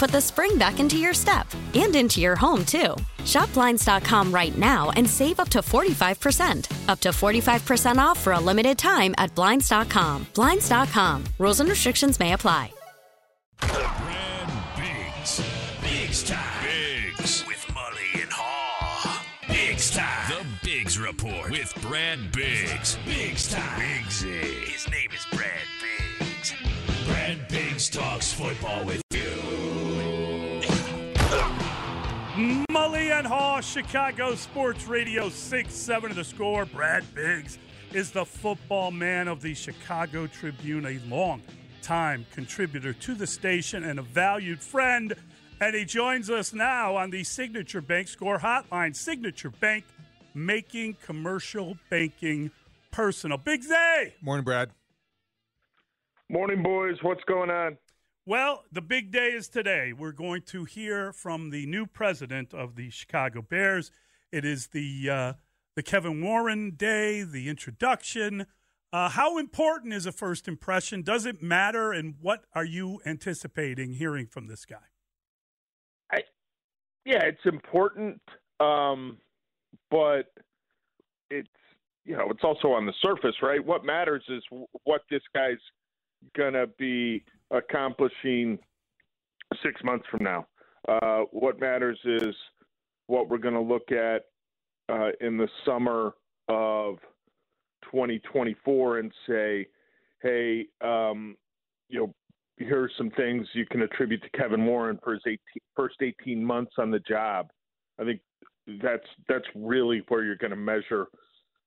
put the spring back into your step and into your home, too. Shop Blinds.com right now and save up to 45%. Up to 45% off for a limited time at Blinds.com. Blinds.com. Rules and restrictions may apply. Brad Biggs. Biggs time. Biggs. With Mully and Haugh. Biggs time. The Biggs Report with Brad Biggs. Biggs time. Biggsy. His name is Brad Biggs. Brad Biggs talks football with Mully and Haugh, Chicago Sports Radio 6 7 of the score. Brad Biggs is the football man of the Chicago Tribune, a long time contributor to the station and a valued friend. And he joins us now on the Signature Bank Score Hotline. Signature Bank making commercial banking personal. Big Zay! Morning, Brad. Morning, boys. What's going on? Well, the big day is today. We're going to hear from the new president of the Chicago Bears. It is the uh, the Kevin Warren Day, the introduction. Uh, how important is a first impression? Does it matter? And what are you anticipating hearing from this guy? I, yeah, it's important, um, but it's you know it's also on the surface, right? What matters is what this guy's gonna be accomplishing six months from now. Uh, what matters is what we're going to look at uh, in the summer of 2024 and say, hey, um, you know, here's some things you can attribute to Kevin Warren for his 18, first 18 months on the job. I think that's that's really where you're going to measure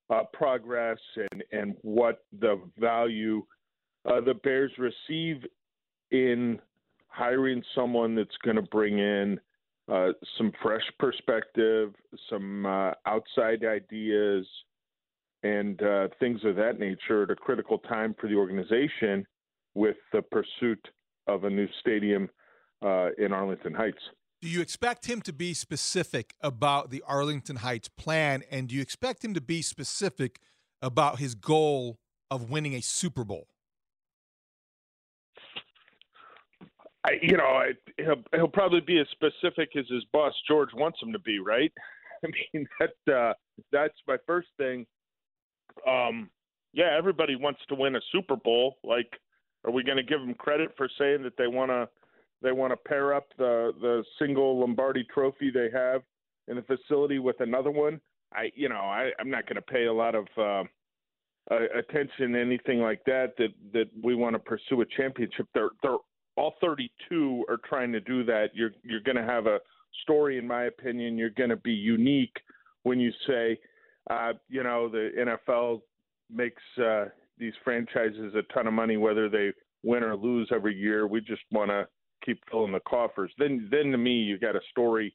uh, progress and and what the value uh, the Bears receive in hiring someone that's going to bring in uh, some fresh perspective, some uh, outside ideas, and uh, things of that nature at a critical time for the organization with the pursuit of a new stadium uh, in Arlington Heights. Do you expect him to be specific about the Arlington Heights plan, and do you expect him to be specific about his goal of winning a Super Bowl? I, you know, I, he'll he'll probably be as specific as his boss George wants him to be, right? I mean, that uh, that's my first thing. Um, yeah, everybody wants to win a Super Bowl. Like, are we going to give them credit for saying that they want to they want to pair up the the single Lombardi Trophy they have in the facility with another one? I, you know, I, I'm not going to pay a lot of uh, uh, attention anything like that. That that we want to pursue a championship. They're they're all 32 are trying to do that. You're you're going to have a story, in my opinion. You're going to be unique when you say, uh, you know, the NFL makes uh, these franchises a ton of money, whether they win or lose every year. We just want to keep filling the coffers. Then, then to me, you got a story.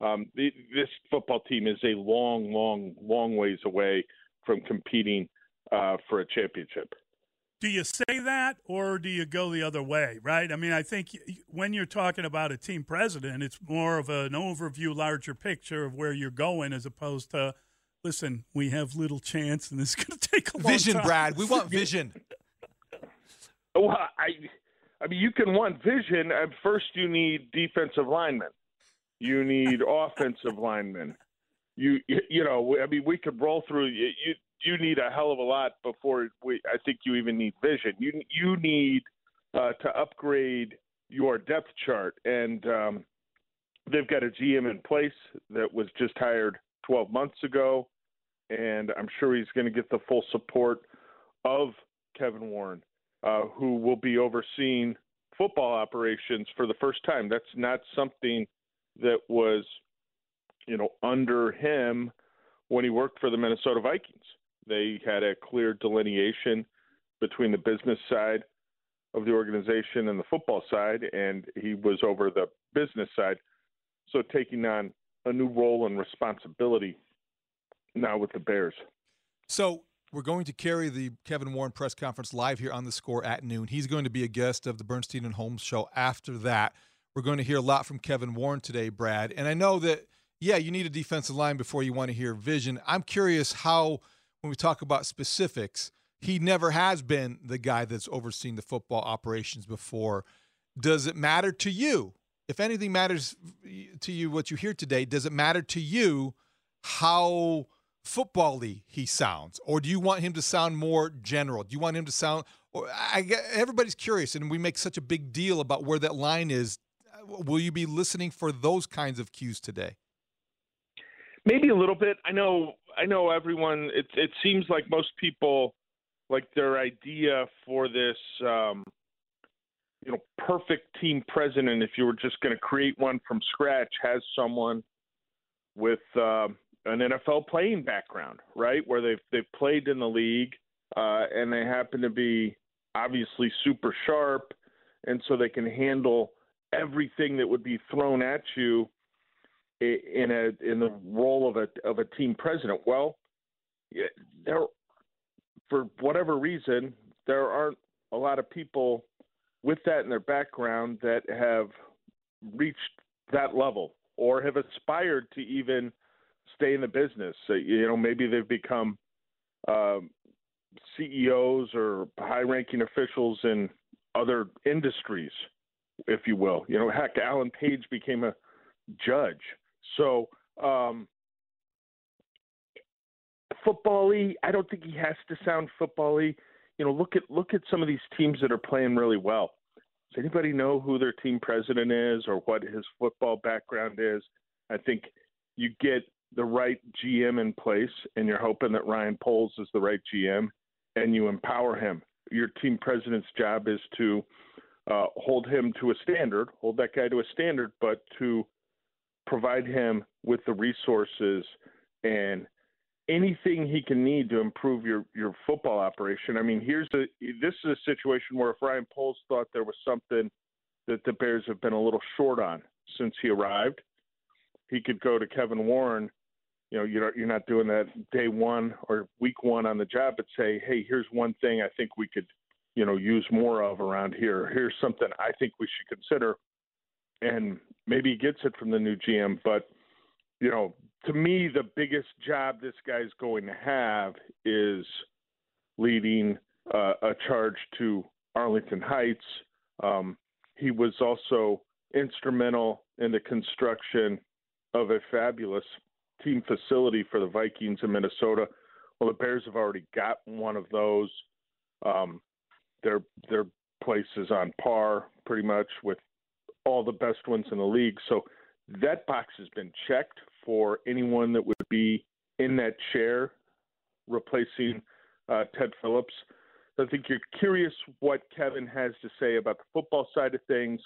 Um, the, this football team is a long, long, long ways away from competing uh, for a championship do you say that or do you go the other way, right? I mean, I think when you're talking about a team president, it's more of an overview, larger picture of where you're going as opposed to, listen, we have little chance and this is going to take a long time. vision, time. Brad. We want vision. well, I, I mean, you can want vision. At first, you need defensive linemen. You need offensive linemen. You you know, I mean, we could roll through. You you need a hell of a lot before we. I think you even need vision. You you need uh, to upgrade your depth chart, and um, they've got a GM in place that was just hired 12 months ago, and I'm sure he's going to get the full support of Kevin Warren, uh, who will be overseeing football operations for the first time. That's not something that was, you know, under him when he worked for the Minnesota Vikings. They had a clear delineation between the business side of the organization and the football side, and he was over the business side. So taking on a new role and responsibility now with the Bears. So we're going to carry the Kevin Warren press conference live here on the score at noon. He's going to be a guest of the Bernstein and Holmes show after that. We're going to hear a lot from Kevin Warren today, Brad. And I know that, yeah, you need a defensive line before you want to hear vision. I'm curious how, when we talk about specifics, he never has been the guy that's overseen the football operations before. Does it matter to you? If anything matters to you, what you hear today, does it matter to you how football-y he sounds, or do you want him to sound more general? Do you want him to sound? Or I everybody's curious, and we make such a big deal about where that line is. Will you be listening for those kinds of cues today? Maybe a little bit. I know. I know everyone. It it seems like most people like their idea for this. Um, you know, perfect team president. If you were just going to create one from scratch, has someone with. Uh, an NFL playing background, right, where they've they've played in the league uh, and they happen to be obviously super sharp, and so they can handle everything that would be thrown at you in a in the role of a of a team president. Well, there for whatever reason there aren't a lot of people with that in their background that have reached that level or have aspired to even stay in the business. So, you know, maybe they've become um, CEOs or high-ranking officials in other industries, if you will. You know, heck, Alan Page became a judge. So, um, football-y, I don't think he has to sound football-y. You know, look at look at some of these teams that are playing really well. Does anybody know who their team president is or what his football background is? I think you get the right GM in place and you're hoping that Ryan Poles is the right GM and you empower him. Your team president's job is to uh, hold him to a standard, hold that guy to a standard, but to provide him with the resources and anything he can need to improve your your football operation. I mean, here's a this is a situation where if Ryan Poles thought there was something that the Bears have been a little short on since he arrived, he could go to Kevin Warren you know you're you're not doing that day one or week one on the job, but say, hey, here's one thing I think we could you know use more of around here. Here's something I think we should consider, and maybe he gets it from the new GM. But you know, to me, the biggest job this guy's going to have is leading uh, a charge to Arlington Heights. Um, he was also instrumental in the construction of a fabulous team facility for the Vikings in Minnesota. Well, the Bears have already got one of those. Um, their their place is on par pretty much with all the best ones in the league. So that box has been checked for anyone that would be in that chair replacing uh, Ted Phillips. I think you're curious what Kevin has to say about the football side of things,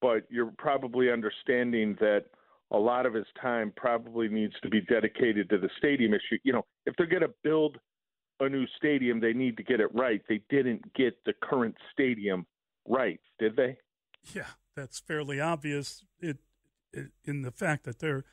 but you're probably understanding that a lot of his time probably needs to be dedicated to the stadium issue. You know, if they're going to build a new stadium, they need to get it right. They didn't get the current stadium right, did they? Yeah, that's fairly obvious. It, it in the fact that they're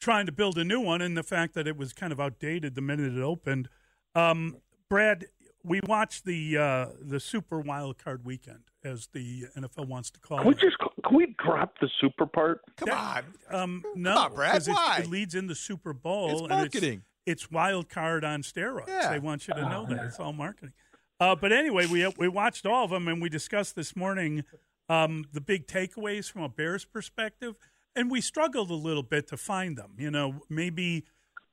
trying to build a new one, and the fact that it was kind of outdated the minute it opened. Um, Brad, we watched the uh, the Super Wild Card Weekend, as the NFL wants to call can it. We just can we drop the super part? Come That- on. Um, no, Come on, Brad. 'cause it- Why? It, leads into the Super Bowl. It's and marketing. It's, it's wild card on steroids. Yeah. They want you to know that it's all marketing. Uh, but anyway, we we watched all of them, and we discussed this morning um, the big takeaways from a Bears perspective, and we struggled a little bit to find them. You know, maybe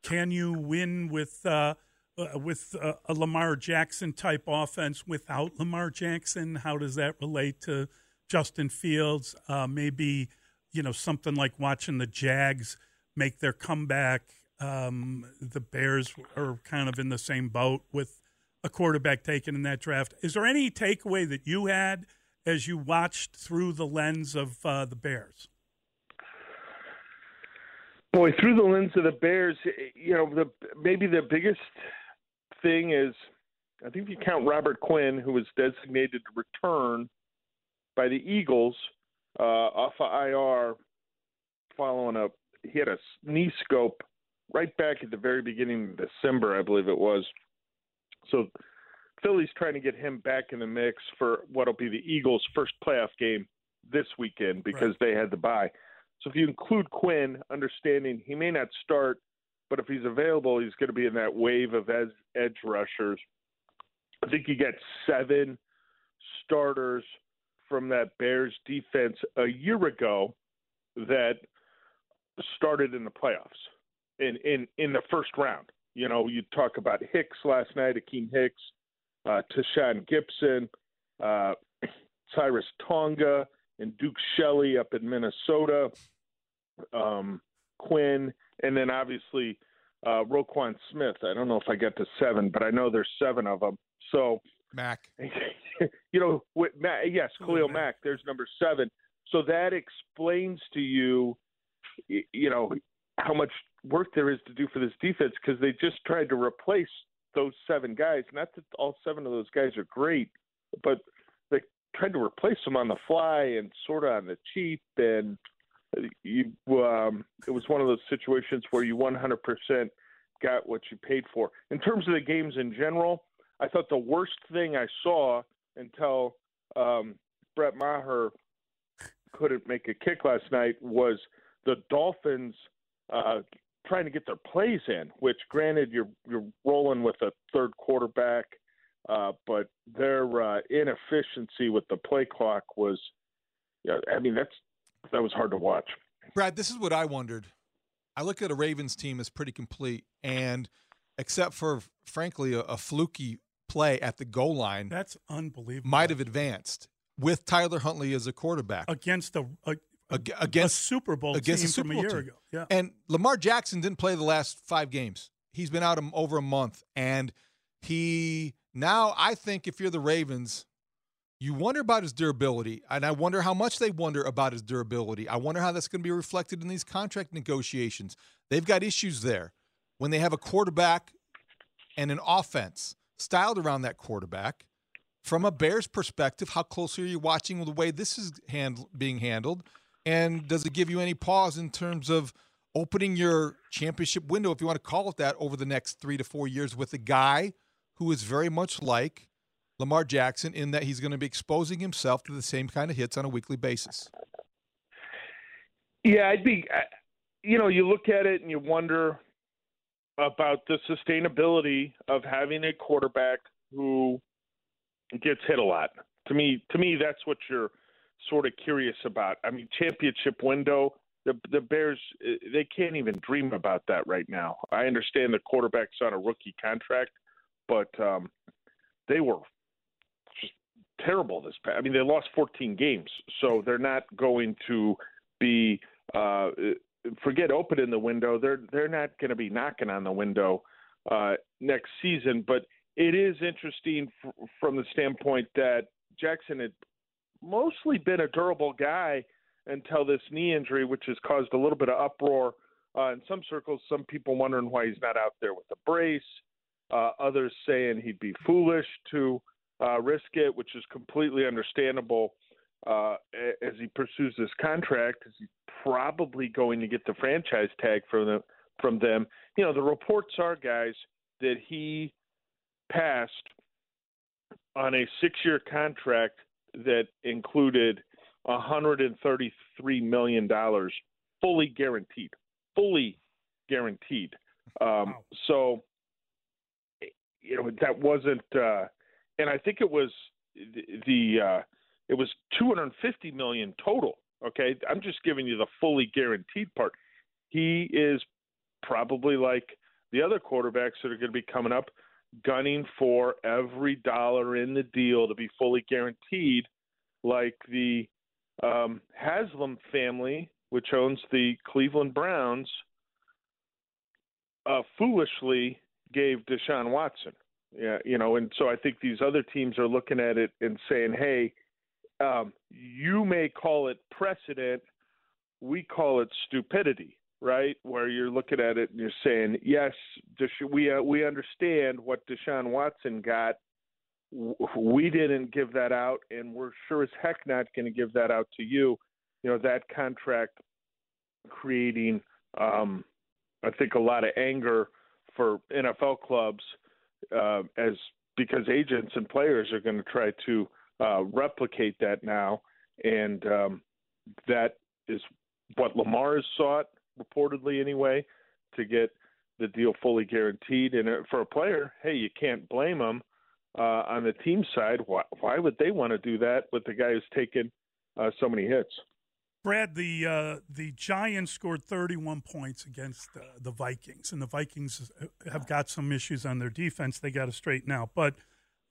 can you win with uh, uh, with uh, a Lamar Jackson type offense without Lamar Jackson? How does that relate to Justin Fields? Uh, maybe you know something like watching the Jags make their comeback. Um, the Bears are kind of in the same boat with a quarterback taken in that draft. Is there any takeaway that you had as you watched through the lens of uh, the Bears? Boy, through the lens of the Bears, you know, the maybe the biggest thing is, I think if you count Robert Quinn, who was designated to return by the Eagles uh, off of IR, following a he had a knee scope right back at the very beginning of December, I believe it was. So Philly's trying to get him back in the mix for what'll be the Eagles' first playoff game this weekend because right. they had the bye. So if you include Quinn, understanding he may not start, but if he's available, he's going to be in that wave of edge, edge rushers. I think you get seven starters from that Bears defense a year ago that started in the playoffs in in in the first round. You know, you talk about Hicks last night, Akiem Hicks, uh, Tashaun Gipson, uh, Khyiris Tonga, and Duke Shelley up in Minnesota, um, Quinn, and then obviously uh, Roquan Smith. I don't know if I get to seven, but I know there's seven of them. So Mack, you know, with Mack, yes, Khalil Mack. There's number seven. So that explains to you, you know, how much work there is to do for this defense because they just tried to replace those seven guys. Not that all seven of those guys are great, but they tried to replace them on the fly and sort of on the cheap. And you, um, it was one of those situations where you 100% got what you paid for. In terms of the games in general, I thought the worst thing I saw until um, Brett Maher couldn't make a kick last night was the Dolphins uh, trying to get their plays in. Which, granted, you're you're rolling with a third quarterback, uh, but their uh, inefficiency with the play clock was, yeah, I mean that's that was hard to watch. Brad, this is what I wondered. I look at a Ravens team as pretty complete, and except for frankly a, a fluky play at the goal line, that's unbelievable. Might have advanced with Tyler Huntley as a quarterback against a, a against a Super Bowl against team Super from Bowl a year team. ago. Yeah. And Lamar Jackson didn't play the last five games. He's been out over a month, and he now I think if you're the Ravens, you wonder about his durability, and I wonder how much they wonder about his durability. I wonder how that's going to be reflected in these contract negotiations. They've got issues there when they have a quarterback and an offense styled around that quarterback. From a Bears perspective, how closely are you watching the way this is hand, being handled? And does it give you any pause in terms of opening your championship window, if you want to call it that, over the next three to four years with a guy who is very much like Lamar Jackson in that he's going to be exposing himself to the same kind of hits on a weekly basis? Yeah, I'd be, you know, you look at it and you wonder about the sustainability of having a quarterback who gets hit a lot. To me, to me, that's what you're sort of curious about. I mean, championship window. The the Bears they can't even dream about that right now. I understand the quarterback's on a rookie contract, but um, they were just terrible this past. I mean, they lost 14 games, so they're not going to be uh, forget opening the window. They're they're not going to be knocking on the window uh, next season. But it is interesting f- from the standpoint that Jackson had mostly been a durable guy until this knee injury, which has caused a little bit of uproar uh, in some circles. Some people wondering why he's not out there with a brace. Uh, others saying he'd be foolish to uh, risk it, which is completely understandable uh, as he pursues this contract. Is he probably going to get the franchise tag from them? From them, you know, the reports are, guys, that he passed on a six-year contract that included 133 million dollars fully guaranteed, fully guaranteed. Um, wow. So, you know, that wasn't, uh, and I think it was the, the uh, it was 250 million total. Okay, I'm just giving you the fully guaranteed part. He is probably like the other quarterbacks that are going to be coming up, gunning for every dollar in the deal to be fully guaranteed, like the um, Haslam family, which owns the Cleveland Browns, uh, foolishly gave Deshaun Watson. Yeah, you know, and so I think these other teams are looking at it and saying, "Hey, um, you may call it precedent, we call it stupidity." Right, where you're looking at it and you're saying, "Yes, we uh, we understand what Deshaun Watson got. We didn't give that out, and we're sure as heck not going to give that out to you." You know, that contract creating, um, I think, a lot of anger for NFL clubs uh, as because agents and players are going to try to uh, replicate that now, and um, that is what Lamar has sought reportedly anyway to get the deal fully guaranteed. And uh, for a player, hey, you can't blame them uh, on the team side. Why, why would they want to do that with the guy who's taken uh, so many hits? Brad, the uh, the Giants scored 31 points against uh, the Vikings, and the Vikings have got some issues on their defense. They got to straighten out. But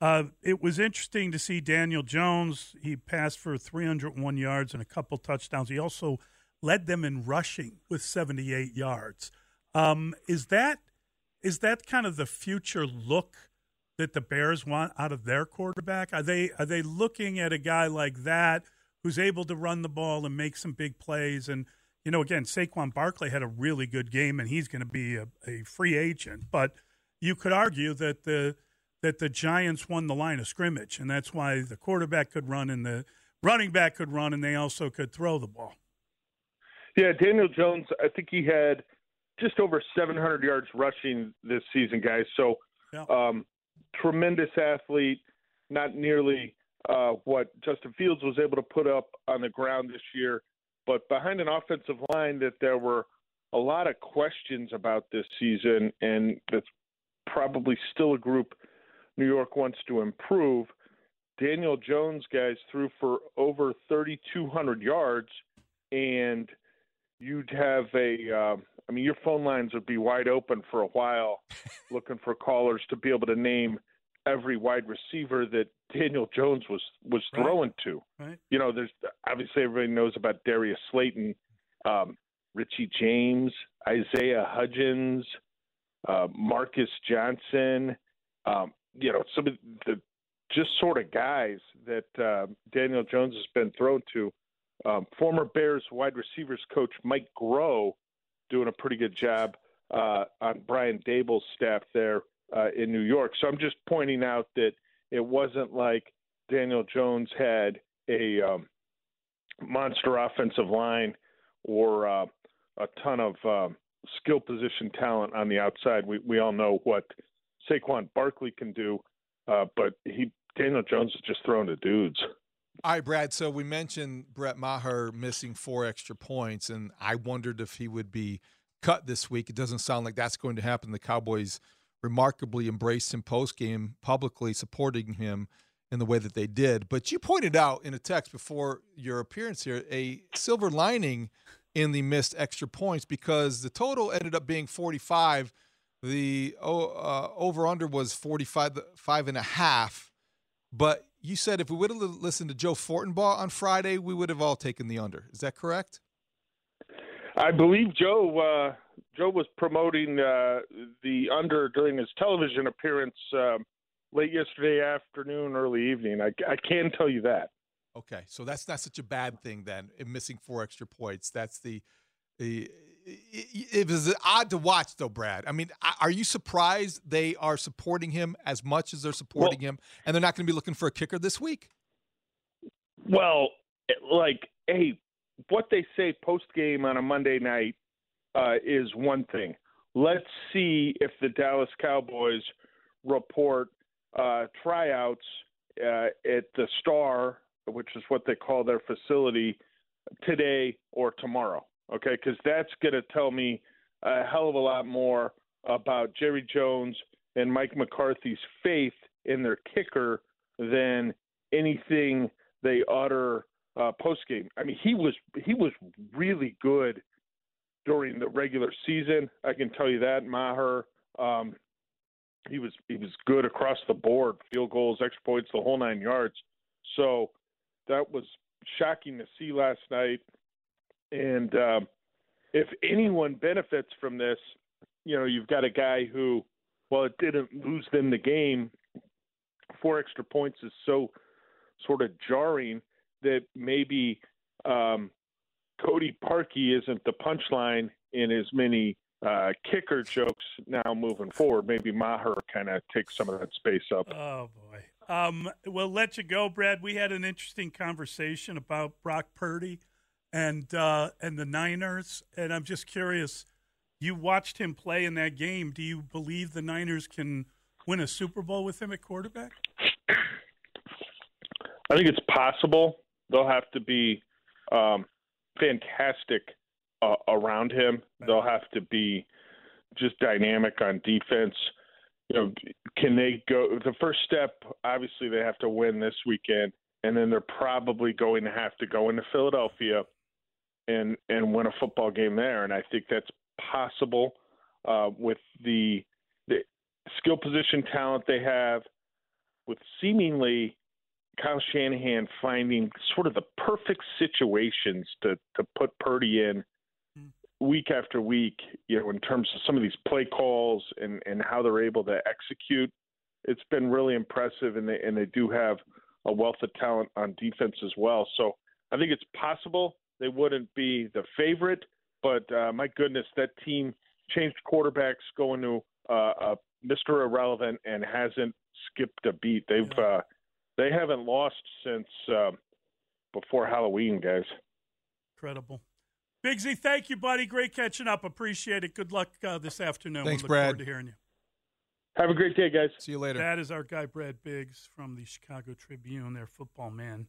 uh, it was interesting to see Daniel Jones. He passed for 301 yards and a couple touchdowns. He also led them in rushing with 78 yards. Um, is that is that kind of the future look that the Bears want out of their quarterback? Are they are they looking at a guy like that? who's able to run the ball and make some big plays. And, you know, again, Saquon Barkley had a really good game and he's going to be a, a free agent. But you could argue that the that the Giants won the line of scrimmage, and that's why the quarterback could run and the running back could run, and they also could throw the ball. Yeah, Daniel Jones, I think he had just over 700 yards rushing this season, guys. So, yeah. um, tremendous athlete, not nearly uh, what Justin Fields was able to put up on the ground this year, but behind an offensive line that there were a lot of questions about this season, and that's probably still a group New York wants to improve. Daniel Jones, guys, threw for over 3,200 yards, and you'd have a. Uh, I mean, your phone lines would be wide open for a while, looking for callers to be able to name every wide receiver that Daniel Jones was was right. throwing to. Right. You know, there's obviously everybody knows about Darius Slayton, um, Richie James, Isaiah Hodgins, uh, Marcus Johnson. Um, you know, some of the just sort of guys that uh, Daniel Jones has been thrown to. Um, former Bears wide receivers coach Mike Groh doing a pretty good job uh, on Brian Daboll's staff there uh, in New York. So I'm just pointing out that it wasn't like Daniel Jones had a um, monster offensive line or uh, a ton of um, skill position talent on the outside. We we all know what Saquon Barkley can do, uh, but he Daniel Jones is just throwing to dudes. All right, Brad. So we mentioned Brett Maher missing four extra points, and I wondered if he would be cut this week. It doesn't sound like that's going to happen. The Cowboys remarkably embraced him post game, publicly supporting him in the way that they did. But you pointed out in a text before your appearance here a silver lining in the missed extra points because the total ended up being 45. The uh, over under was 45 five and a half. But you said if we would have listened to Joe Fortenbaugh on Friday, we would have all taken the under. Is that correct? I believe Joe uh, Joe was promoting uh, the under during his television appearance um, late yesterday afternoon, early evening. I, I can tell you that. Okay, so that's not such a bad thing then. Missing four extra points. That's the. the it was odd to watch, though, Brad. I mean, are you surprised they are supporting him as much as they're supporting well, him, and they're not going to be looking for a kicker this week? Well, like, hey, what they say post game on a Monday night uh, is one thing. Let's see if the Dallas Cowboys report uh, tryouts uh, at the Star, which is what they call their facility, today or tomorrow. Okay, because that's going to tell me a hell of a lot more about Jerry Jones and Mike McCarthy's faith in their kicker than anything they utter uh, post game. I mean, he was he was really good during the regular season. I can tell you that Maher. Um, he was he was good across the board, field goals, extra points, the whole nine yards. So that was shocking to see last night. And um, if anyone benefits from this, you know, you've got a guy who, well, it didn't lose them the game. Four extra points is so sort of jarring that maybe um, Cody Parkey isn't the punchline in as many uh, kicker jokes now moving forward. Maybe Maher kind of takes some of that space up. Oh boy. Um, we'll let you go, Brad. We had an interesting conversation about Brock Purdy and uh, and the Niners, and I'm just curious. You watched him play in that game. Do you believe the Niners can win a Super Bowl with him at quarterback? I think it's possible. They'll have to be um, fantastic uh, around him. They'll have to be just dynamic on defense. You know, can they go? The first step, obviously, they have to win this weekend, and then they're probably going to have to go into Philadelphia and and win a football game there. And I think that's possible uh, with the the skill position talent they have, with seemingly Kyle Shanahan finding sort of the perfect situations to to put Purdy in week after week, you know, in terms of some of these play calls and, and how they're able to execute, it's been really impressive and they and they do have a wealth of talent on defense as well. So I think it's possible they wouldn't be the favorite, but uh, my goodness, that team changed quarterbacks going to uh, uh, Mr. Irrelevant and hasn't skipped a beat. They've uh, they haven't lost since uh, before Halloween, guys. Incredible. Bigsy, thank you, buddy. Great catching up. Appreciate it. Good luck uh, this afternoon. Thanks, we look Brad. Forward to hearing you. Have a great day, guys. See you later. That is our guy, Brad Biggs from the Chicago Tribune, their football man.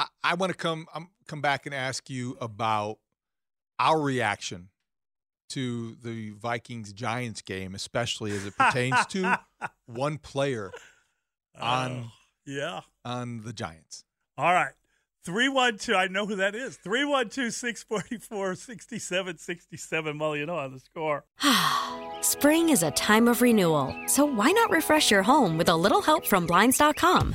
I, I want to come um, come back and ask you about our reaction to the Vikings Giants game, especially as it pertains to one player on Oh, yeah. on the Giants. All right. 312, I know who that is. 312 644 6767. Well, you know on the score. Spring is a time of renewal, so why not refresh your home with a little help from Blinds.com?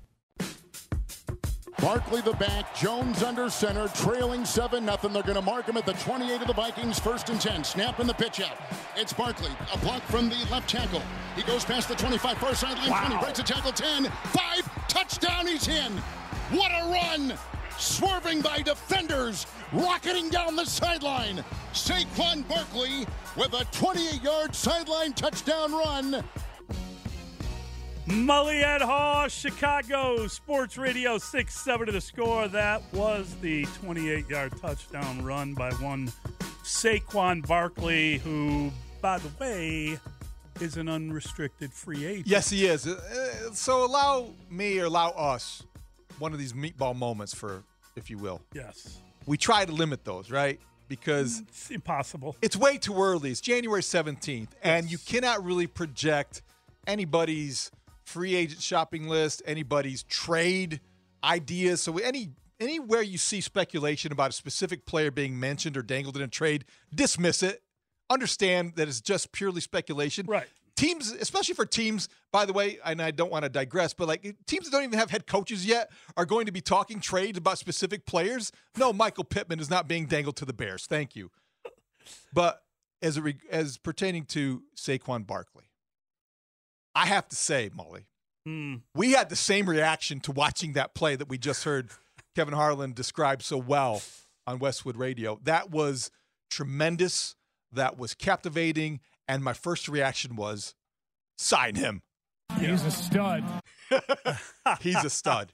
Barkley the back, Jones under center, trailing 7 nothing. They're going to mark him at the 28 of the Vikings, first and 10. Snap in the pitch out. It's Barkley, a block from the left tackle. He goes past the 25, far sideline, 20, breaks a tackle, 10, 5, touchdown, he's in. What a run! swerving by defenders, rocketing down the sideline. Saquon Barkley with a 28-yard sideline touchdown run. Mully at Haugh, Chicago Sports Radio 6 7 to the score. That was the 28 yard touchdown run by one Saquon Barkley, who, by the way, is an unrestricted free agent. Yes, he is. Uh, So allow me or allow us one of these meatball moments for, if you will. Yes. We try to limit those, right? Because It's impossible. it's way too early. It's January 17th, and you cannot really project anybody's free agent shopping list, anybody's trade ideas. So any anywhere you see speculation about a specific player being mentioned or dangled in a trade, dismiss it. Understand that it's just purely speculation. Right. Teams, especially for teams, by the way, and I don't want to digress, but like teams that don't even have head coaches yet are going to be talking trades about specific players. No, Michael Pittman is not being dangled to the Bears. Thank you. But as a, as pertaining to Saquon Barkley, I have to say, Mully, Hmm. we had the same reaction to watching that play that we just heard Kevin Harlan describe so well on Westwood Radio. That was tremendous. That was captivating. And my first reaction was sign him. He's a stud. He's a stud.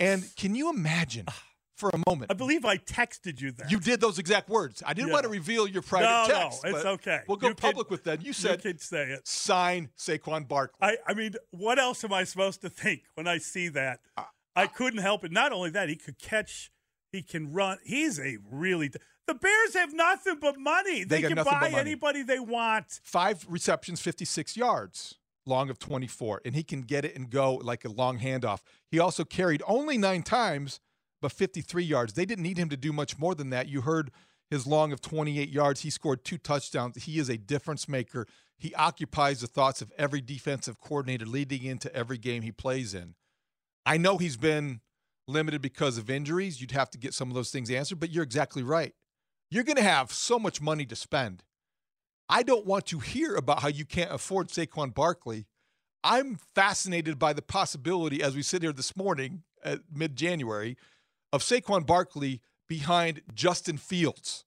And can you imagine for a moment? I believe I texted you that. You did those exact words. I didn't Yeah. want to reveal your private no, text. no, it's okay. We'll go You can- public with that. You said you can say it. sign Saquon Barkley. I, I mean, what else am I supposed to think when I see that? Uh, I uh, couldn't help it. Not only that, he could catch, he can run. He's a really. The Bears have nothing but money. They They, can buy anybody they want. Five receptions, 56 yards, long of 24. And he can get it and go like a long handoff. He also carried only nine times, but 53 yards. They didn't need him to do much more than that. You heard his long of 28 yards. He scored two touchdowns. He is a difference maker. He occupies the thoughts of every defensive coordinator leading into every game he plays in. I know he's been limited because of injuries. You'd have to get some of those things answered, but you're exactly right. You're going to have so much money to spend. I don't want to hear about how you can't afford Saquon Barkley. I'm fascinated by the possibility, as we sit here this morning at mid January, of Saquon Barkley behind Justin Fields,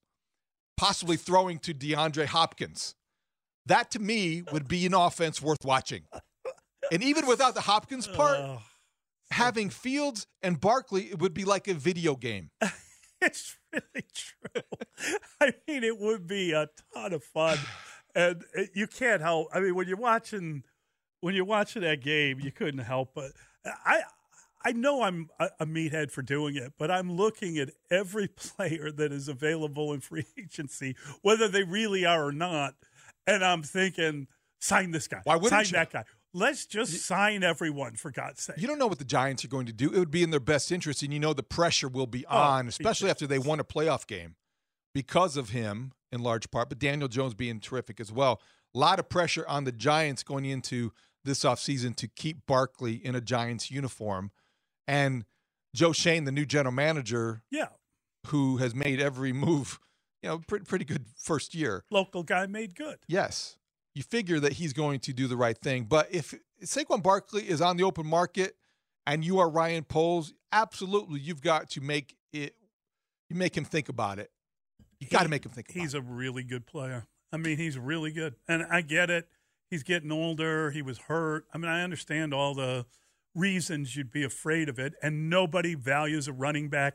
possibly throwing to DeAndre Hopkins. That to me would be an offense worth watching. And even without the Hopkins part, Oh, having Fields and Barkley it would be like a video game. it's really true. I mean, it would be a ton of fun, and you can't help. I mean, when you're watching, when you're watching that game, you couldn't help but I. I know I'm a, meathead for doing it, but I'm looking at every player that is available in free agency, whether they really are or not, and I'm thinking, sign this guy, Why wouldn't sign you? that guy. Let's just sign everyone for God's sake. You don't know what the Giants are going to do. It would be in their best interest, and you know the pressure will be Oh, on, especially after they won a playoff game because of him in large part, but Daniel Jones being terrific as well. A lot of pressure on the Giants going into this offseason to keep Barkley in a Giants uniform. And Joe Schoen, the new general manager, Yeah, who has made every move, you know, pretty, pretty good first year. local guy made good. Yes. You figure that he's going to do the right thing. But if Saquon Barkley is on the open market and you are Ryan Poles, absolutely you've got to make it you make him think about it. You got to make him think about it. He's a really good player. I mean, he's really good. And I get it. He's getting older. He was hurt. I mean, I understand all the reasons you'd be afraid of it. And nobody values a running back.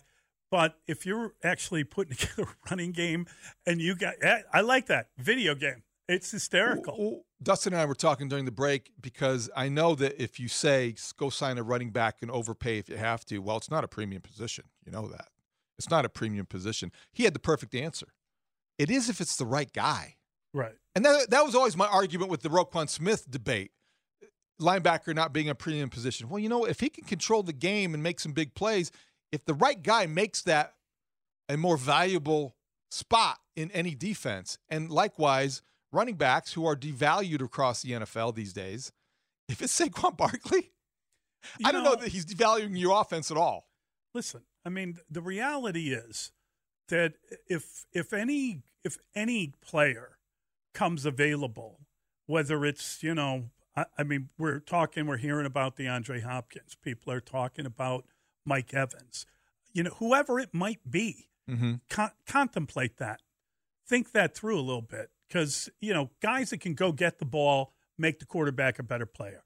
But if you're actually putting together a running game and you got, eh, I like that video game. It's hysterical. Well, Dustin and I were talking during the break because I know that if you say go sign a running back and overpay if you have to, well, it's not a premium position. You know that. It's not a premium position. He had the perfect answer. It is if it's the right guy. Right. And that, that was always my argument with the Roquan Smith debate. Linebacker not being a premium position. Well, you know, if he can control the game and make some big plays, if the right guy makes that a more valuable spot in any defense, and likewise, running backs who are devalued across the NFL these days, if it's Saquon Barkley, You I don't know know- that he's devaluing your offense at all. Listen, I mean, the reality is that if if any if any player comes available, whether it's you know, I, I mean, we're talking, we're hearing about DeAndre Hopkins. People are talking about Mike Evans. you know, whoever it might be, Mm-hmm. con- contemplate that. Think that through a little bit because, you know, guys that can go get the ball make the quarterback a better player.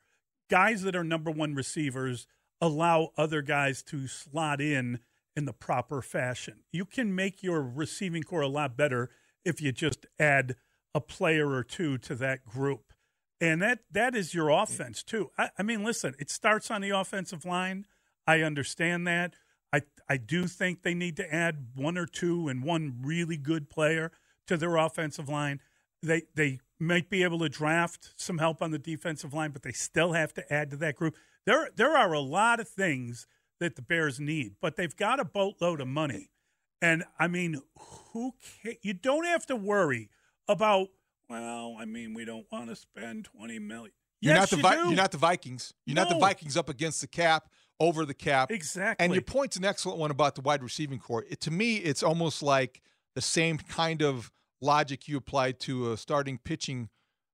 Guys that are number one receivers allow other guys to slot in in the proper fashion. You can make your receiving corps a lot better if you just add a player or two to that group. And that that is your offense too. I, I mean, listen, it starts on the offensive line. I understand that. I I do think they need to add one or two and one really good player to their offensive line. They they might be able to draft some help on the defensive line, but they still have to add to that group. There there are a lot of things that the Bears need, but they've got a boatload of money. And I mean, who ca- you don't have to worry about well, I mean, we don't want to spend 20 million. You're yes, not the you Vi- you're not the Vikings. You're not the Vikings up against the cap, over the cap. Exactly. And your point's an excellent one about the wide receiving corps. It, to me, it's almost like the same kind of logic you applied to a starting pitching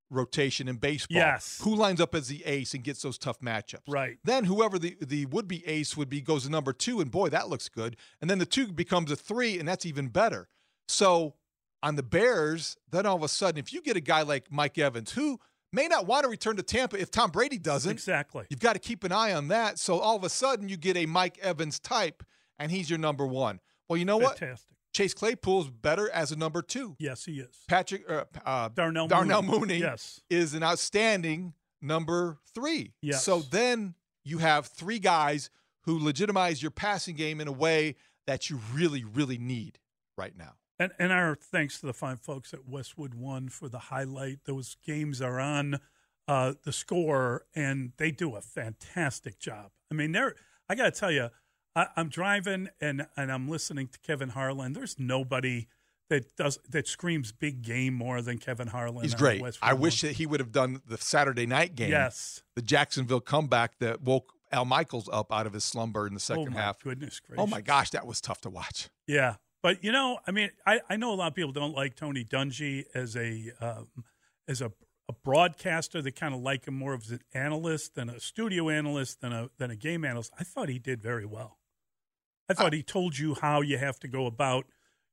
rotation in baseball. Yes. Who lines up as the ace and gets those tough matchups? Right. Then whoever the, the would be ace would be goes to number two, and boy, that looks good. And then the two becomes a three, and that's even better. So on the Bears, then all of a sudden, if you get a guy like Mike Evans, who may not want to return to Tampa if Tom Brady doesn't, Exactly. you've got to keep an eye on that. So all of a sudden, you get a Mike Evans type, and he's your number one. Well, you know what? Fantastic. Chase Claypool's better as a number two. Yes, he is. Patrick uh, uh, Darnell Darnell Mooney. Mooney, Yes. is an outstanding number three. Yes. So then you have three guys who legitimize your passing game in a way that you really, really need right now. And, and our thanks to the fine folks at Westwood One for the highlight. Those games are on uh, the score, and they do a fantastic job. I mean, they're. I got to tell you, I, I'm driving and and I'm listening to Kevin Harlan. There's nobody that does that screams big game more than Kevin Harlan. He's great. I wish that he would have done the Saturday night game. Yes. The Jacksonville comeback that woke Al Michaels up out of his slumber in the second oh my half. Goodness gracious! Oh my gosh, that was tough to watch. Yeah, but you know, I mean, I, I know a lot of people don't like Tony Dungy as a um, as a, a broadcaster. They kind of like him more as an analyst than a studio analyst than a than a game analyst. I thought he did very well. I thought he told you how you have to go about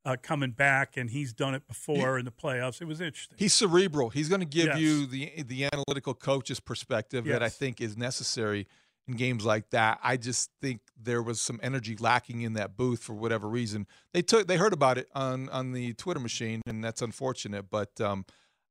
uh, coming back, and he's done it before in the playoffs. It was interesting. He's cerebral. He's going to give Yes. you the the analytical coach's perspective that I think is necessary in games like that. I just think there was some energy lacking in that booth for whatever reason. They took they heard about it on on the Twitter machine, and that's unfortunate. But um,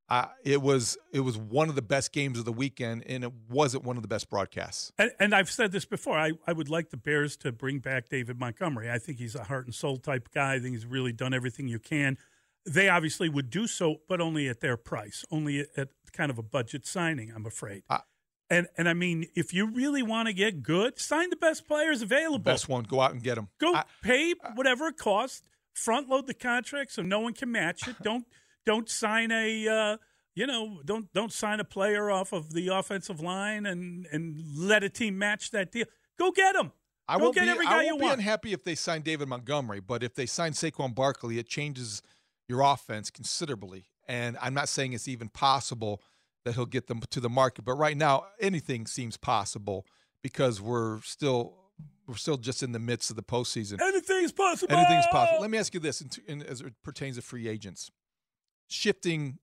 I, it was it was one of the best games of the weekend, and it wasn't one of the best broadcasts. And, and I've said this before. I, I would like the Bears to bring back David Montgomery. I think he's a heart and soul type guy. I think he's really done everything you can. They obviously would do so, but only at their price, only at, at kind of a budget signing. I'm afraid. Uh, and and I mean, if you really want to get good, sign the best players available. Best one, go out and get them. Go pay whatever it costs. Front load the contract so no one can match it. Don't don't sign a uh, you know don't don't sign a player off of the offensive line and and let a team match that deal. Go get them. I won't get be, every I guy won't you be want. unhappy if they sign David Montgomery, but if they sign Saquon Barkley, it changes your offense considerably. And I'm not saying it's even possible that he'll get them to the market, but right now anything seems possible because we're still we're still just in the midst of the postseason. Anything's possible. Anything's possible. Let me ask you this, in, in, as it pertains to free agents, shifting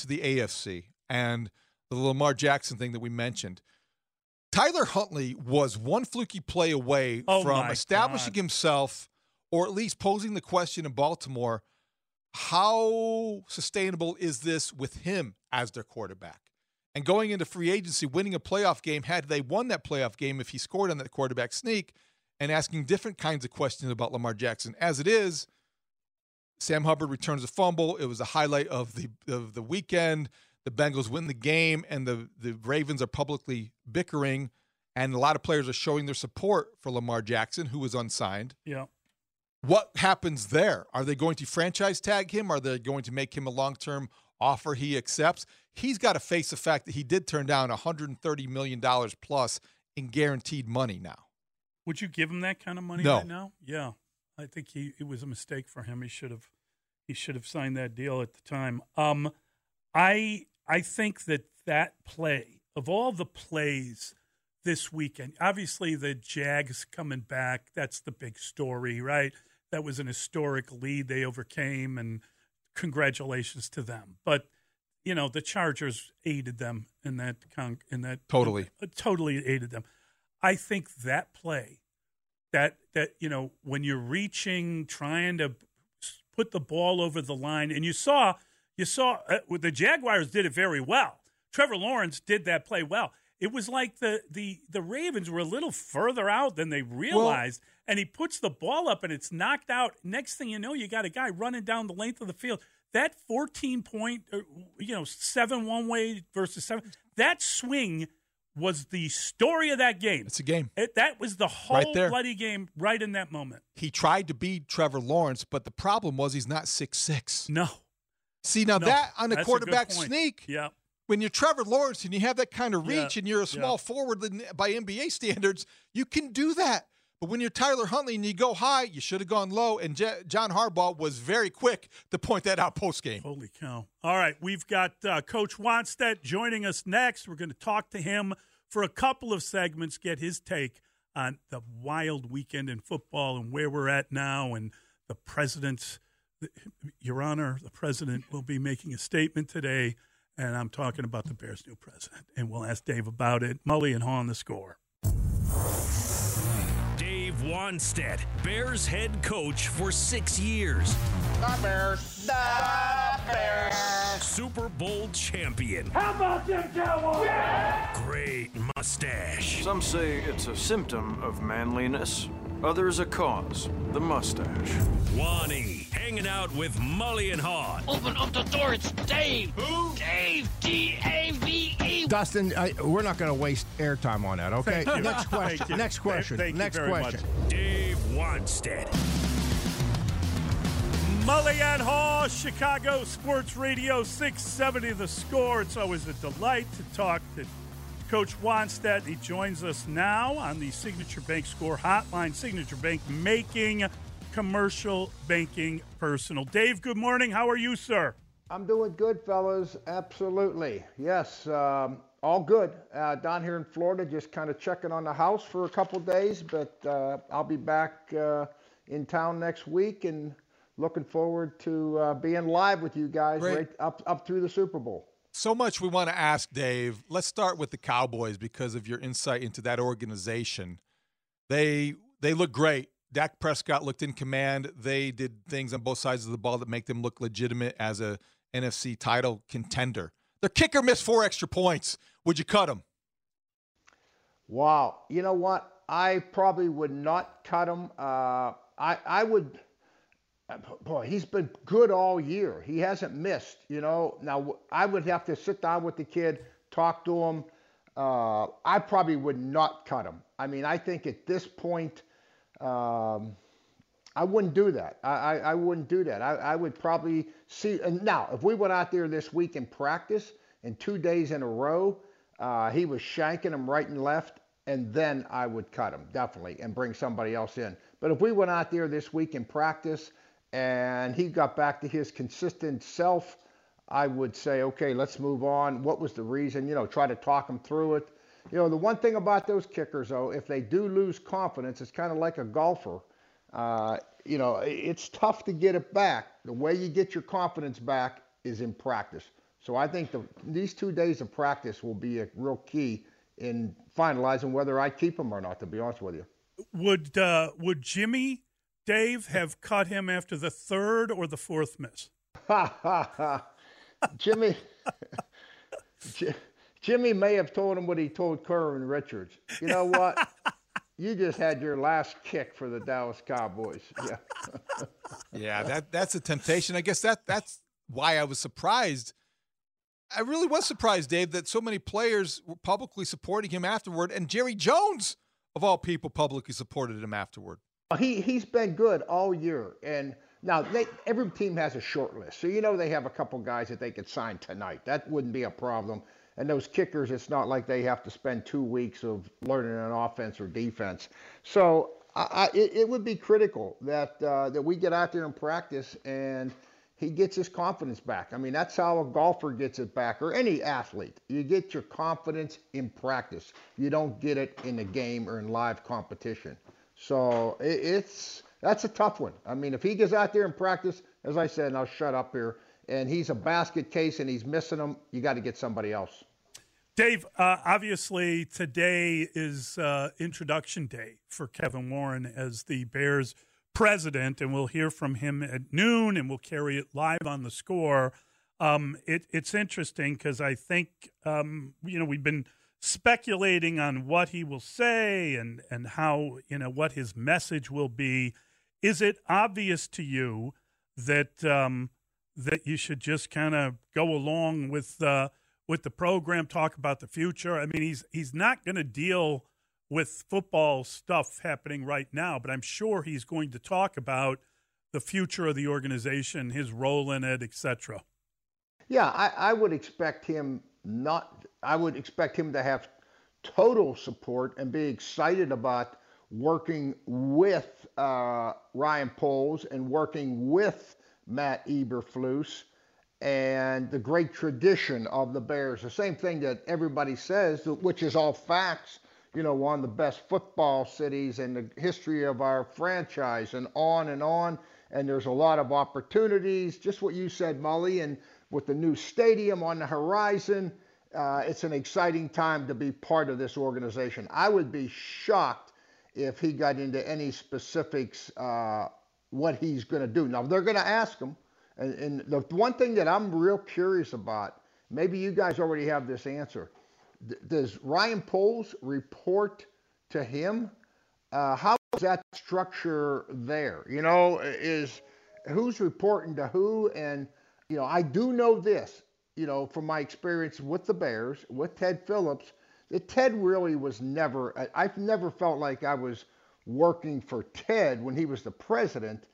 to the AFC and the Lamar Jackson thing that we mentioned. Tyler Huntley was one fluky play away Oh, from establishing God. himself, or at least posing the question in Baltimore: How sustainable is this with him as their quarterback? And going into free agency, winning a playoff game, had they won that playoff game, if he scored on that quarterback sneak, and asking different kinds of questions about Lamar Jackson. As it is, Sam Hubbard returns a fumble. It was a highlight of the of the weekend. The Bengals win the game, and the the Ravens are publicly bickering, and a lot of players are showing their support for Lamar Jackson, who was unsigned. Yeah. What happens there? Are they going to franchise tag him? Are they going to make him a long term offer he accepts? He's got to face the fact that he did turn down 130 million dollars plus in guaranteed money now. Would you give him that kind of money No. right now? Yeah, I think he it was a mistake for him. He should have he should have signed that deal at the time. Um, I I think that that play of all the plays this weekend. Obviously, the Jags coming back. That's the big story, right? That was an historic lead they overcame, and congratulations to them. But you know, the Chargers aided them in that con- in that Totally. uh, totally aided them. I think that play, that that you know, when you're reaching, trying to put the ball over the line, and you saw you saw uh, the Jaguars did it very well. Trevor Lawrence did that play well. It was like the the the Ravens were a little further out than they realized, and he puts the ball up and it's knocked out. Next thing you know, you got a guy running down the length of the field. That fourteen point, uh, you know, seven one way versus seven. That swing was the story of that game. It's a game. It, that was the whole Right there. bloody game right in that moment. He tried to beat Trevor Lawrence, but the problem was he's not six six. No. See now No, that on a a quarterback point. sneak. Yeah. When you're Trevor Lawrence and you have that kind of Yeah, reach and you're a small yeah. forward by NBA standards, you can do that. But when you're Tyler Huntley and you go high, you should have gone low. And John Harbaugh was very quick to point that out post game. Holy cow. All right, we've got uh, Coach Wannstedt joining us next. We're going to talk to him for a couple of segments, get his take on the wild weekend in football and where we're at now. And the president's, Your Honor, the president will be making a statement today. And I'm talking about the Bears' new president. And we'll ask Dave about it. Mully and Haugh on the score. Dave Wannstedt, Bears head coach for six years. The Bears. The Bears. Super Bowl champion. How about them Cowboys? Great mustache. Some say it's a symptom of manliness, others a cause, the mustache. Wani, hanging out with Mully and Haugh. Open up the door. It's Dave. Who? Dave. D A V E. Dustin, I, we're not going to waste airtime on that, okay? Thank you. Next question. Thank you. Next question. Thank you Next very question. Dave Wannstedt. Mully and Haw, Chicago Sports Radio 670 The Score. It's always a delight to talk to Coach Wannstedt. He joins us now on the Signature Bank Score Hotline. Signature Bank making commercial banking personal. Dave, good morning. How are you, sir? I'm doing good, fellas. Absolutely. Yes, um, all good. Uh, down here in Florida, just kind of checking on the house for a couple days, but uh, I'll be back uh, in town next week and looking forward to uh, being live with you guys Great. right up, up through the Super Bowl. So much we want to ask Dave. Let's start with the Cowboys because of your insight into that organization. They they look great. Dak Prescott looked in command. They did things on both sides of the ball that make them look legitimate as a NFC title contender. Their kicker missed four extra points. Would you cut him? Wow. You know what? I probably would not cut him. Uh, I I would. Boy, he's been good all year. He hasn't missed. You know. Now I would have to sit down with the kid, talk to him. Uh, I probably would not cut him. I mean, I think at this point, um, I wouldn't do that. I, I, I wouldn't do that. I, I would probably see. And now, if we went out there this week and practice, and two days in a row, uh, he was shanking him right and left, and then I would cut him definitely and bring somebody else in. But if we went out there this week and practice, and he got back to his consistent self, I would say, okay, let's move on. What was the reason? You know, try to talk him through it. You know, the one thing about those kickers, though, if they do lose confidence, it's kind of like a golfer. Uh, you know, it's tough to get it back. The way you get your confidence back is in practice. So I think the, these two days of practice will be a real key in finalizing whether I keep him or not. To be honest with you. Would uh, would Jimmy Dave have cut him after the third or the fourth miss? Ha ha ha. Jimmy. J- Jimmy may have told him what he told Kerwin Richards. You know what? you just had your last kick for the Dallas Cowboys. Yeah. Yeah, that that's a temptation. I guess that that's why I was surprised. I really was surprised, Dave, that so many players were publicly supporting him afterward, and Jerry Jones, of all people, publicly supported him afterward. He he's been good all year, and now they, every team has a short list, so you know they have a couple guys that they could sign tonight. That wouldn't be a problem. And those kickers, it's not like they have to spend two weeks of learning an offense or defense. So I, I, it, it would be critical that uh, that we get out there and practice and he gets his confidence back. I mean, that's how a golfer gets it back, or any athlete. You get your confidence in practice. You don't get it in the game or in live competition. So it's that's a tough one. I mean, if he gets out there and practice, as I said, and I'll shut up here, and he's a basket case and he's missing them, you got to get somebody else. Dave, uh, obviously today is uh, introduction day for Kevin Warren as the Bears president, and we'll hear from him at noon, and we'll carry it live on the score. Um, it, it's interesting because I think um, you know we've been speculating on what he will say and and how you know what his message will be. Is it obvious to you that um, that you should just kind of go along with uh, with the program, talk about the future? I mean, he's he's not going to deal with football stuff happening right now, but I'm sure he's going to talk about the future of the organization, his role in it, etc. Yeah, I, I would expect him not. I would expect him to have total support and be excited about working with uh, Ryan Poles and working with Matt Eberflus and the great tradition of the Bears. The same thing that everybody says, which is all facts, you know, one of the best football cities in the history of our franchise, and on and on. And there's a lot of opportunities, just what you said, Mully, and with the new stadium on the horizon. Uh, it's an exciting time to be part of this organization. I would be shocked if he got into any specifics uh, what he's going to do. Now they're going to ask him, and, and the one thing that I'm real curious about, maybe you guys already have this answer does Ryan Poles report to him? Uh, how is that structure there? You know, is who's reporting to who? And you know, I do know this. You know, from my experience with the Bears, with Ted Phillips, that Ted really was never. I've never felt like I was working for Ted when he was the president.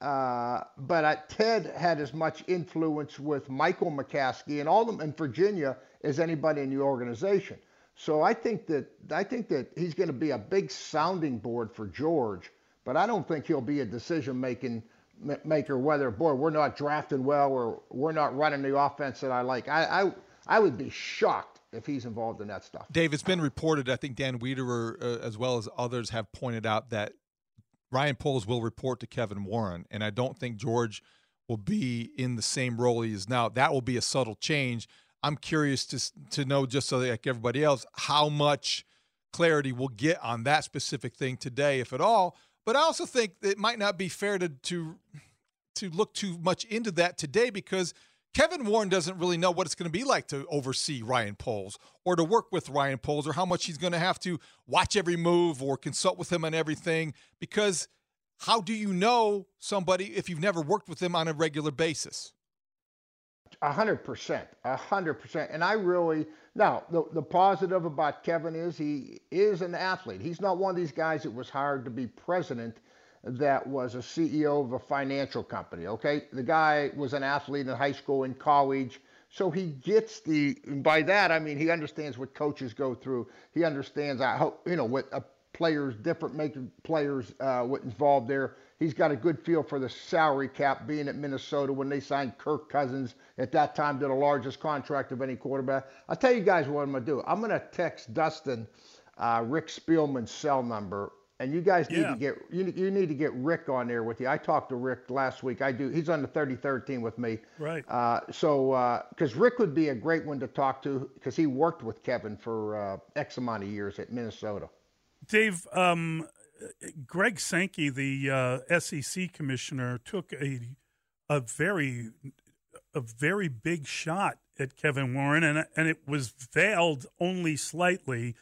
Uh, but uh, Ted had as much influence with Michael McCaskey and all of them in Virginia as anybody in the organization. So I think that I think that he's going to be a big sounding board for George, but I don't think he'll be a decision making maker. Whether boy we're not drafting well or we're not running the offense that I like. I I, I would be shocked if he's involved in that stuff. Dave, it's been reported. I think Dan Wiederer, uh, as well as others, have pointed out that Ryan Poles will report to Kevin Warren, and I don't think George will be in the same role he is now. That will be a subtle change. I'm curious to to know, just so like everybody else, how much clarity we'll get on that specific thing today, if at all. But I also think it might not be fair to to to look too much into that today because Kevin Warren doesn't really know what it's going to be like to oversee Ryan Poles or to work with Ryan Poles or how much he's going to have to watch every move or consult with him on everything because how do you know somebody if you've never worked with them on a regular basis? A hundred percent, a hundred percent. And I really now the the positive about Kevin is he is an athlete. He's not one of these guys that was hired to be president that was a CEO of a financial company. Okay, the guy was an athlete in high school and college. So he gets the by that I mean he understands what coaches go through. He understands I hope you know what a players different making players uh, what involved there. He's got a good feel for the salary cap being at Minnesota when they signed Kirk Cousins at that time to the largest contract of any quarterback. I'll tell you guys what I'm going to do. I'm going to text Dustin uh, Rick Spielman's cell number. And you guys need yeah. to get you, you need to get Rick on there with you. I talked to Rick last week. I do. He's on the 33rd team with me. Right. Uh, so because uh, Rick would be a great one to talk to because he worked with Kevin for uh, X amount of years at Minnesota. Dave, um, Greg Sankey, the uh, SEC commissioner, took a a very a very big shot at Kevin Warren, and and it was veiled only slightly.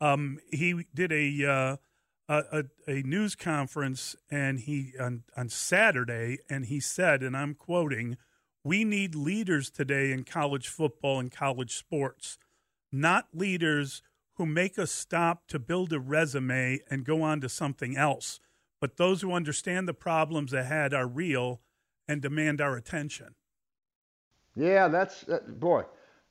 Um, he did a, uh, a a news conference, and he on on Saturday, and he said, and I'm quoting, "We need leaders today in college football and college sports, not leaders." Who make us stop to build a resume and go on to something else. But those who understand the problems ahead are real and demand our attention. Yeah, that's boy.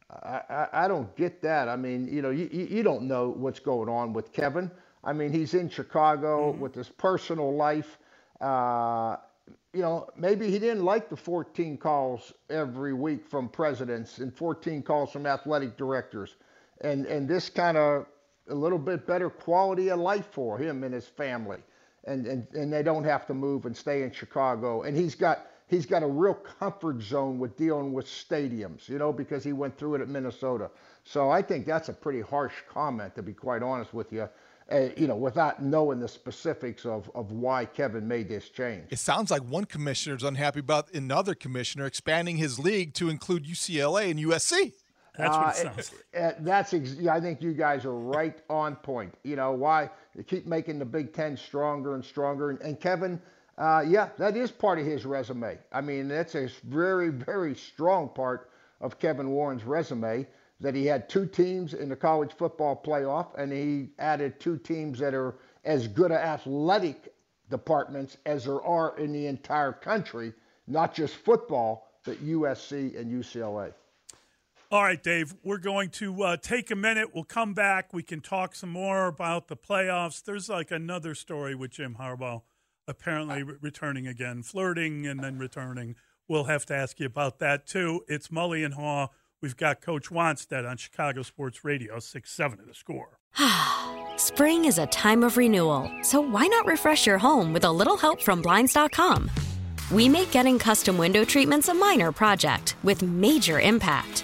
I, I, I, don't get that. I mean, you know, you, you don't know what's going on with Kevin. I mean, he's in Chicago mm-hmm. with his personal life. Uh, you know, maybe he didn't like the 14 calls every week from presidents and 14 calls from athletic directors, and and this kind of a little bit better quality of life for him and his family, and and and they don't have to move and stay in Chicago, and he's got he's got a real comfort zone with dealing with stadiums, you know, because he went through it at Minnesota. So I think that's a pretty harsh comment, to be quite honest with you uh, you know, without knowing the specifics of, of why Kevin made this change. It sounds like one commissioner is unhappy about another commissioner expanding his league to include UCLA and USC. That's what it sounds uh, like. That's ex- I think you guys are right on point. You know why they keep making the Big Ten stronger and stronger, and, and Kevin, uh, yeah, that is part of his resume. I mean, that's a very very strong part of Kevin Warren's resume that he had two teams in the college football playoff, and he added two teams that are as good athletic departments as there are in the entire country, not just football, but USC and UCLA. All right, Dave, we're going to uh, take a minute. We'll come back. We can talk some more about the playoffs. There's like another story with Jim Harbaugh apparently re- returning again, flirting and then returning. We'll have to ask you about that too. It's Mully and Haugh. We've got Coach Wannstedt on Chicago Sports Radio, 6 7 of the score. Spring is a time of renewal, so why not refresh your home with a little help from Blinds.com? We make getting custom window treatments a minor project with major impact.